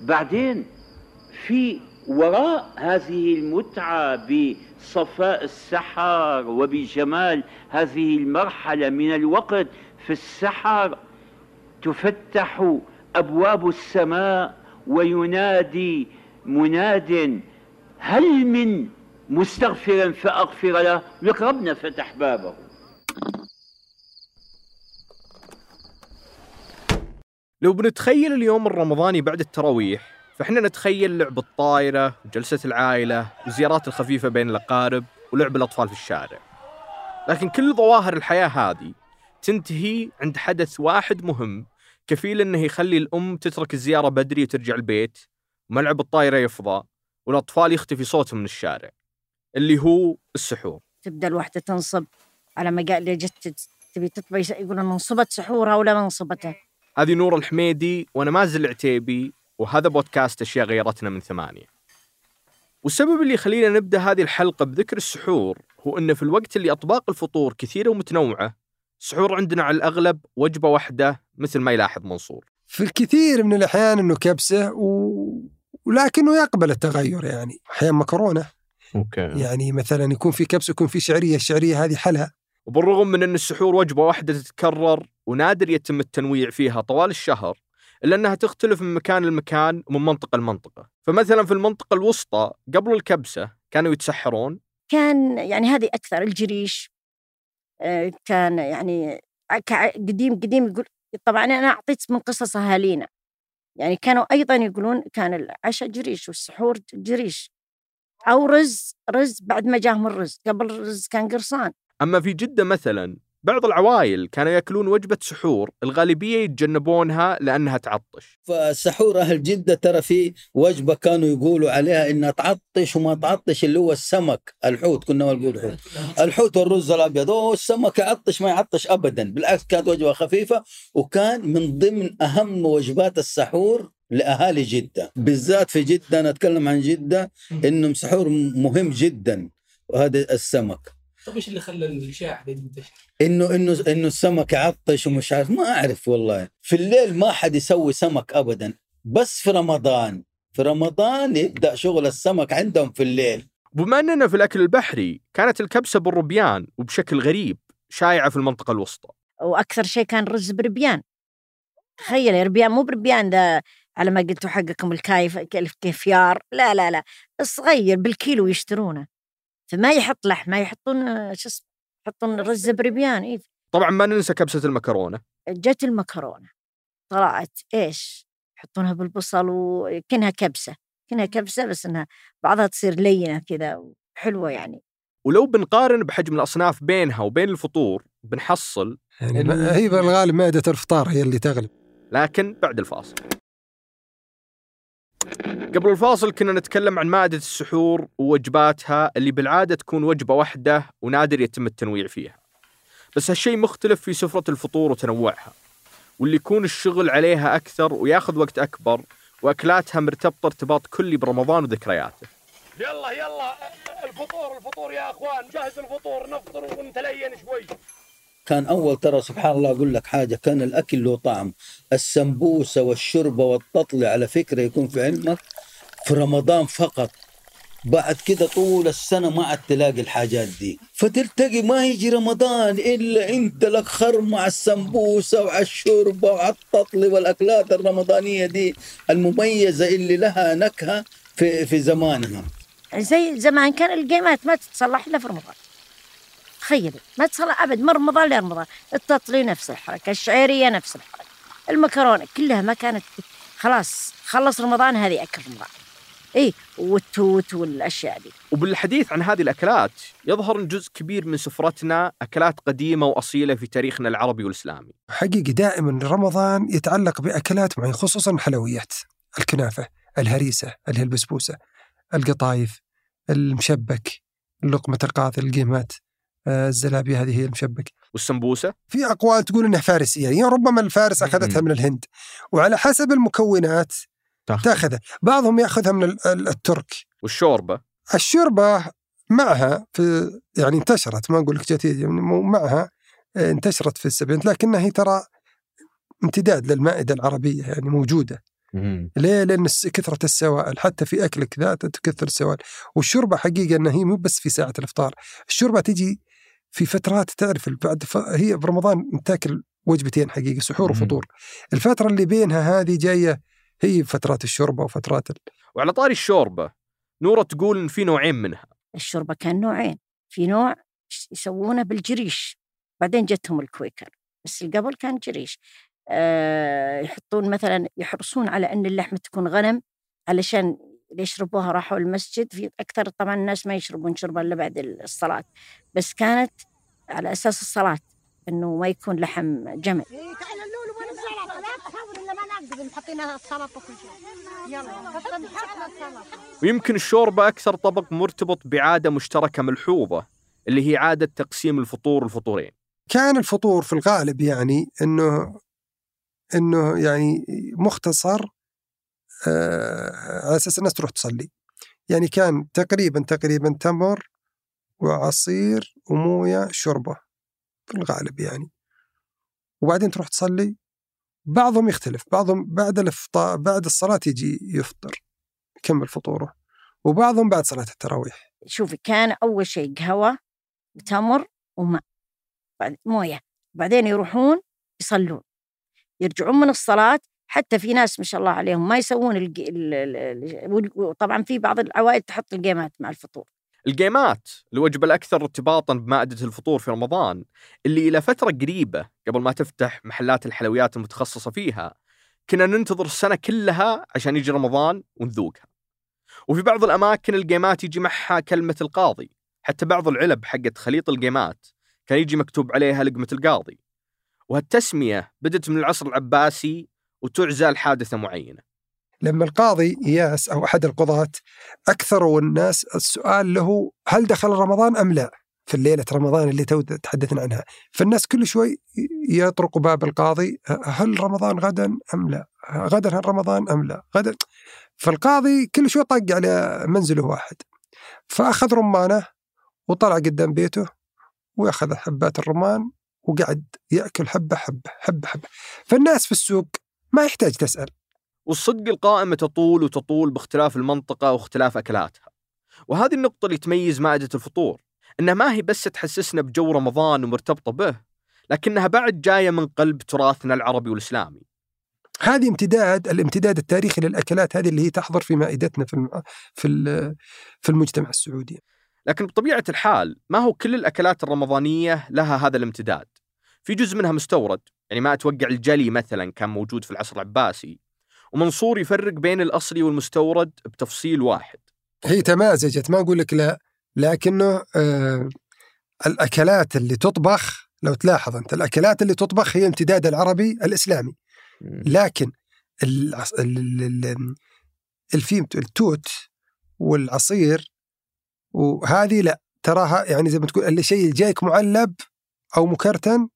بعدين في وراء هذه المتعة بصفاء السحر وبجمال هذه المرحلة من الوقت في السحر تفتح أبواب السماء وينادي مناد هل من مستغفرا فأغفر له؟ لك ربنا فتح بابه. لو بنتخيل اليوم الرمضاني بعد التراويح فإحنا نتخيل لعب الطايرة وجلسة العائلة والزيارات الخفيفة بين الأقارب ولعب الأطفال في الشارع. لكن كل ظواهر الحياة هذه تنتهي عند حدث واحد مهم كفيل إنه يخلي الأم تترك الزيارة بدري وترجع البيت وملعب الطايرة يفضى والأطفال يختفي صوتهم من الشارع اللي هو السحور. تبدأ الوحده تنصب على ما قال جت تبي تطبي يقولون نصبت سحورها ولا ما نصبتها هذه نور الحميدي وأنا مازل العتيبي وهذا بودكاست أشياء غيرتنا من ثمانية. والسبب اللي يخلينا نبدأ هذه الحلقة بذكر السحور هو انه في الوقت اللي أطباق الفطور كثيرة ومتنوعة السحور عندنا على الأغلب وجبة واحدة مثل ما يلاحظ منصور. في الكثير من الأحيان أنه كبسة و... ولكنه يقبل التغير يعني أحيانا مكرونة. أوكي. يعني مثلا يكون في كبسة يكون في شعرية الشعرية هذه حلا وبالرغم من أن السحور وجبة واحدة تتكرر ونادر يتم التنويع فيها طوال الشهر إلا أنها تختلف من مكان لمكان ومن منطقة لمنطقة. فمثلا في المنطقة الوسطى قبل الكبسة كانوا يتسحرون. كان يعني هذه أكثر الجريش آه، كان يعني قديم قديم يقول طبعا أنا أعطيت من قصص اهالينا يعني كانوا أيضا يقولون كان العشاء جريش والسحور جريش. أو رز رز بعد ما جاهم الرز قبل الرز كان قرصان. أما في جدة مثلا بعض العوائل كانوا يأكلون وجبة سحور الغالبية يتجنبونها لأنها تعطش. فسحور أهل جدة ترى في وجبة كانوا يقولوا عليها إنها تعطش وما تعطش اللي هو السمك الحوت كنا نقول حوت الحوت والرز الأبيض أوه السمك يعطش ما يعطش ابدا. بالعكس كانت وجبة خفيفة وكان من ضمن أهم وجبات السحور لأهالي جدة. بالذات في جدة أنا أتكلم عن جدة إنه سحور مهم جدا وهذا السمك. طيب إيش اللي خلى الاشاعه دي تنتشر؟ إنه إنه إنه السمك يعطش ومش عارف ما أعرف والله. في الليل ما حد يسوي سمك ابدا بس في رمضان. في رمضان يبدأ شغل السمك عندهم في الليل. بما إننا في الأكل البحري كانت الكبسة بالربيان وبشكل غريب شائعة في المنطقة الوسطى. وأكثر شيء كان رز بربيان. تخيل يا ربيان مو بربيان ده على ما قلتوا حقكم الكايف الكيفيار. لا لا لا صغير بالكيلو يشترونه. فما يحط لحم ما يحطون آه، شو اسمه يحطون رز بربيان إيه. طبعا ما ننسى كبسة المكرونة. جت المكرونة طلعت إيش؟ يحطونها بالبصل وكأنها كبسة كأنها كبسة بس إنها بعضها تصير لينة كذا حلوة يعني. ولو بنقارن بحجم الأصناف بينها وبين الفطور بنحصل يعني هي بالغالب مائدة الفطار هي اللي تغلب لكن بعد الفاصل. قبل الفاصل كنا نتكلم عن مائدة السحور ووجباتها اللي بالعادة تكون وجبة واحدة ونادر يتم التنويع فيها. بس هالشيء مختلف في سفرة الفطور وتنوعها واللي يكون الشغل عليها أكثر وياخذ وقت أكبر وأكلاتها مرتبطة ارتباط كلي برمضان وذكرياته. يلا يلا الفطور الفطور يا أخوان. جهز الفطور نفطر ونتلين شوي. كان أول ترى سبحان الله أقول لك حاجة كان الأكل له طعم. السمبوسة والشوربة والتطلي على فكرة يكون في علمك في رمضان فقط. بعد كده طول السنة ما عاد تلاقي الحاجات دي. فتلتقي ما يجي رمضان إلا أنت لك خر مع السمبوسة وعلى الشوربة وعلى التطلي والأكلات الرمضانية دي المميزة اللي لها نكهة في, في زمانها. زي زمان كان الجيمات ما تتصلح إلا في رمضان. تخيل ما تصلح أبد من رمضان لرمضان التطلي نفس الحركة الشعيرية نفس الحركة المكرونة كلها ما كانت خلاص خلص رمضان هذه أكل رمضان. اي والتوت والأشياء دي. وبالحديث عن هذه الأكلات يظهر أن جزء كبير من سفرتنا أكلات قديمة وأصيلة في تاريخنا العربي والإسلامي. حقيقي دائما رمضان يتعلق بأكلات معينة خصوصا الحلويات الكنافة الهريسة اللي هي البسبوسه القطايف المشبك لقمة القاضي القيمات آه، الزلابية هذه هي المشبك. والسمبوسة؟ في أقوال تقول إنها فارسية. يعني ربما الفارس أخذتها. من الهند. وعلى حسب المكونات تاخذ. تاخذها. بعضهم ياخذها من ال- ال- الترك والشوربة. الشوربة معها في يعني انتشرت ما أقول لك جت يعني معها آه، انتشرت في السبعينات لكنها هي ترى امتداد للمائدة العربية يعني موجودة. ليه؟ لأن كثرة السوائل حتى في أكلك ذاته تكثر السوائل. والشوربة حقيقة إنها هي مو بس في ساعة الإفطار. الشوربة تجي في فترات تعرف بعد ف... هي برمضان تاكل وجبتين حقيقة سحور مم. وفطور. الفترة اللي بينها هذه جاية هي فترات الشوربة وفترات ال... وعلى طاري الشوربة نورة تقول إن في نوعين منها. الشوربة كان نوعين في نوع يسوونه بالجريش بعدين جتهم الكويكر بس قبل كان جريش. آه يحطون مثلا يحرصون على أن اللحمة تكون غنم علشان اللي يشربوها راحوا المسجد. في أكثر طبعا الناس ما يشربون شربة إلا بعد الصلاة بس كانت على أساس الصلاة أنه ما يكون لحم جمل إيه تعال اللولو وين السلطه لا تصور الا ما نقدر حطينا السلطه وكل شيء. يلا ويمكن الشوربة أكثر طبق مرتبط بعادة مشتركة ملحوظة اللي هي عادة تقسيم الفطور الفطورين كان الفطور في الغالب يعني إنه إنه يعني مختصر آه على أساس الناس تروح تصلي. يعني كان تقريبا تقريبا تمر وعصير وموية شوربة في الغالب يعني. وبعدين تروح تصلي بعضهم يختلف بعضهم بعد الافطار بعد الصلاة يجي يفطر يكمل فطوره وبعضهم بعد صلاة التراويح. شوفي كان أول شيء قهوة وتمر وماء بعد موية بعدين يروحون يصلون. يرجعون من الصلاة حتى في ناس ما شاء الله عليهم ما يسوون الج... ال... ال... ال... وطبعا في بعض العوائل تحط الجيمات مع الفطور. الجيمات الوجبه الأكثر ارتباطا بمائده الفطور في رمضان اللي إلى فترة قريبة قبل ما تفتح محلات الحلويات المتخصصة فيها كنا ننتظر السنة كلها عشان يجي رمضان ونذوقها. وفي بعض الأماكن الجيمات يجي معها كلمة القاضي. حتى بعض العلب حقت خليط الجيمات كان يجي مكتوب عليها لقمة القاضي. وهالتسمية بدت من العصر العباسي وتعزى لحادثة معينة. لما القاضي إياس أو أحد القضاة أكثروا الناس السؤال له هل دخل رمضان أم لا في الليلة رمضان اللي تو تحدثنا عنها. فالناس كل شوي يطرقوا باب القاضي هل رمضان غدا أم لا؟ غدا هل رمضان أم لا؟ غدا. فالقاضي كل شوي طق على منزله واحد. فأخذ رمانة وطلع قدام بيته وأخذ حبات الرمان وقعد يأكل حبة حبة حبة حبة. فالناس في السوق ما يحتاج تسأل. والصدق القائمة تطول وتطول باختلاف المنطقة واختلاف أكلاتها. وهذه النقطة اللي تميز مائدة الفطور إنها ما هي بس تحسسنا بجو رمضان ومرتبطة به لكنها بعد جاية من قلب تراثنا العربي والإسلامي. هذه امتداد الامتداد التاريخي للأكلات هذه اللي هي تحضر في مائدتنا في الم... في ال- في المجتمع السعودي. لكن بطبيعة الحال ما هو كل الأكلات الرمضانية لها هذا الامتداد. في جزء منها مستورد يعني ما أتوقع الجلي مثلا كان موجود في العصر العباسي. ومنصور يفرق بين الأصلي والمستورد بتفصيل واحد. هي تمازجت ما أقول لك لا لكنه آه الأكلات اللي تطبخ لو تلاحظ أنت الأكلات اللي تطبخ هي امتداد العربي الإسلامي. لكن. الفيم التوت والعصير وهذه لا. تراها يعني زي ما تقول اللي شيء جايك معلب أو مكرتن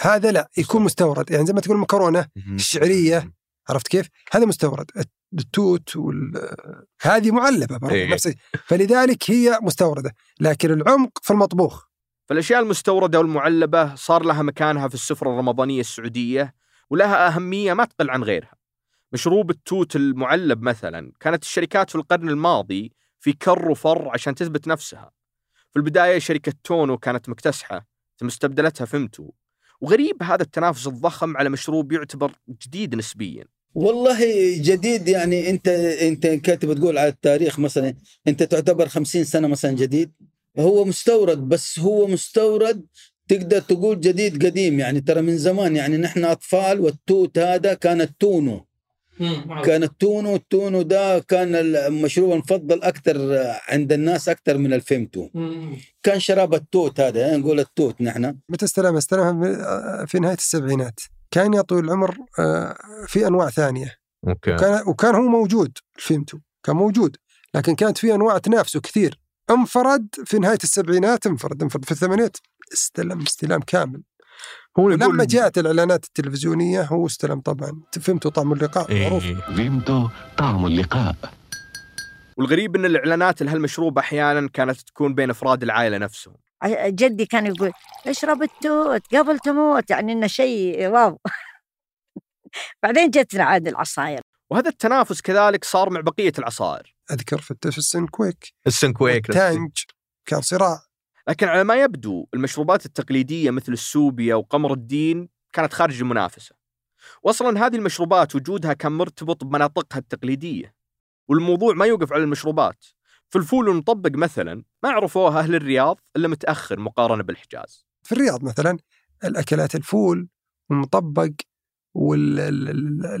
هذا لا يكون مستورد. يعني زي ما تقول المكرونه الشعريه عرفت كيف؟ هذا مستورد التوت وال... هذه معلبة برضه إيه. فلذلك هي مستوردة لكن العمق في المطبوخ. فالأشياء المستوردة والمعلبة صار لها مكانها في السفرة الرمضانية السعودية ولها أهمية ما تقل عن غيرها. مشروب التوت المعلب مثلا كانت الشركات في القرن الماضي في كر وفر عشان تثبت نفسها. في البداية شركة تونو كانت مكتسحة ثم استبدلتها فيمتو. وغريب هذا التنافس الضخم على مشروب يعتبر جديد نسبيا. والله جديد يعني. انت انت كاتب تقول على التاريخ مثلا انت تعتبر خمسين سنة مثلا جديد. هو مستورد بس هو مستورد تقدر تقول جديد قديم يعني. ترى من زمان يعني نحن أطفال والتوت هذا كان التونو. كان التونو التونو ده كان المشروب المفضل أكثر عند الناس أكثر من الفيمتو كان شراب التوت هذا يعني نقول التوت نحن. متى استلمها؟ استلمها في نهاية السبعينات. كان يا طويل العمر آه، في أنواع ثانية. أوكي. كان وكان هو موجود الفيمتو كان موجود لكن كانت في أنواع تنافسه كثير. انفرد في نهاية السبعينات انفرد انفرد في الثمانينات استلم استلام كامل. هو لما جاءت الإعلانات التلفزيونية هو استلم طبعا. فهمتوا طعم اللقاء؟ إيه. معروف. فيمتو طعم اللقاء. والغريب إن الإعلانات لهالمشروب أحيانا كانت تكون بين أفراد العائلة نفسهم. جدي كان يقول اشرب التوت قبل تموت. يعني إنه شيء wow. بعدين جتنا عاد العصاير. وهذا التنافس كذلك صار مع بقية العصائر أذكر في ال Sunquick ال Sunquick ال Tang كان صراع. لكن على ما يبدو المشروبات التقليدية مثل السوبيا وقمر الدين كانت خارج المنافسة. واصلا هذه المشروبات وجودها كان مرتبط بمناطقها التقليدية. والموضوع ما يوقف على المشروبات. في الفول المطبق مثلا ما عرفوها أهل الرياض إلا متأخر مقارنة بالحجاز. في الرياض مثلا الأكلات الفول والمطبق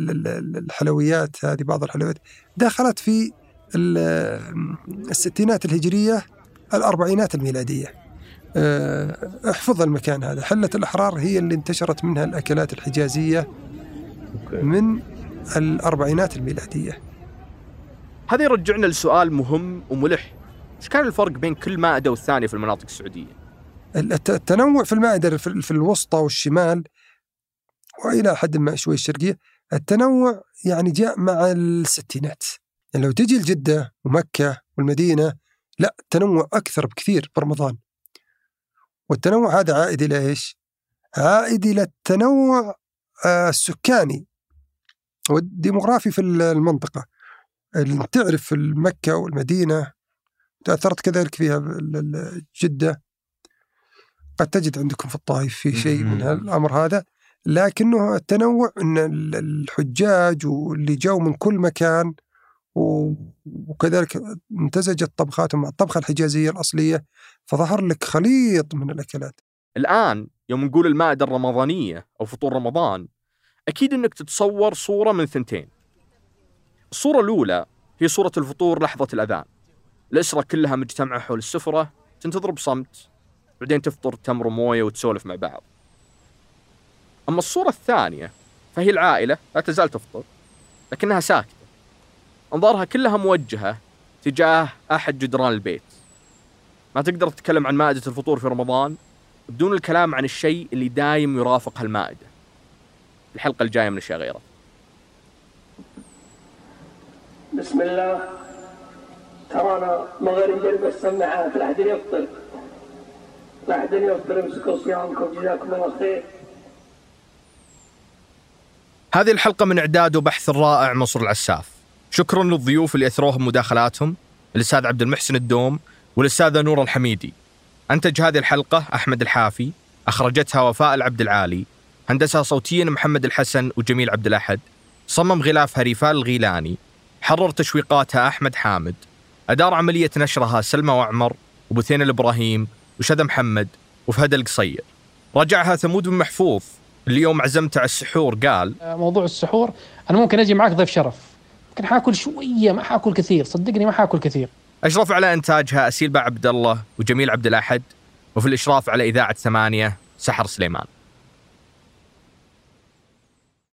والحلويات هذه بعض الحلويات دخلت في ال- الستينات الهجرية الأربعينات الميلادية. آه، احفظ المكان هذا. حلة الأحرار هي اللي انتشرت منها الأكلات الحجازية من الأربعينات الميلادية. هذا يرجعنا لسؤال مهم وملح إيش كان الفرق بين كل مائدة والثانية في المناطق السعودية؟ الت- التنوع في المائدة في الوسطى والشمال وإلى حد ما شوي الشرقية التنوع يعني جاء مع الستينات يعني لو تجي لجدة ومكة والمدينة لا التنوع أكثر بكثير برمضان والتنوع هذا عائد إلى إيش؟ عائد إلى التنوع آه، السكاني والديموغرافي في المنطقة تعرف مكة والمدينة تأثرت كذلك فيها جدة. قد تجد عندكم في الطائف في شيء من. الأمر هذا لكنه التنوع أن ال- الحجاج واللي جو من كل مكان وكذلك امتزجت طبخاتهم مع الطبخة الحجازية الأصلية فظهر لك خليط من الأكلات. الآن يوم نقول المائدة الرمضانية أو فطور رمضان أكيد أنك تتصور صورة من ثنتين. الصورة الأولى هي صورة الفطور لحظة الأذان. الأسرة كلها مجتمعة حول السفرة تنتظر بصمت بعدين تفطر تمر وموية وتسولف مع بعض. أما الصورة الثانية فهي العائلة لا تزال تفطر لكنها ساكتة. أنظارها كلها موجهة تجاه أحد جدران البيت. ما تقدر تتكلم عن مائدة الفطور في رمضان بدون الكلام عن الشيء اللي دايم يرافق هالمائدة. الحلقة الجاية من أشياء غيره بسم الله. ترانا غير نجرب السماعات لا أحد يفطر. لا يفطر. امسكوا صيامكم جزاكم الله خير. هذه الحلقة من إعداد وبحث الرائع منصور العساف. شكرا للضيوف اللي أثروهم مداخلاتهم الأستاذ عبد المحسن الدوم والأستاذة نور الحميدي. أنتج هذه الحلقة أحمد الحافي أخرجتها وفاء العبد العالي هندسها صوتيا محمد الحسن وجميل عبد الأحد صمم غلافها ريفال الغيلاني حرر تشويقاتها أحمد حامد أدار عملية نشرها سلمى وعمر وبثين الإبراهيم وشذى محمد وفهد القصير. رجعها ثمود بن محفوظ اللي يوم عزمته على السحور قال موضوع السحور أنا ممكن أجي معك ضيف شرف ممكن حاكل شوية ما حاكل كثير صدقني ما حاكل كثير. أشرف على إنتاجها أسيل باع عبد الله وجميل عبد الأحد وفي الإشراف على إذاعة ثمانية سحر سليمان.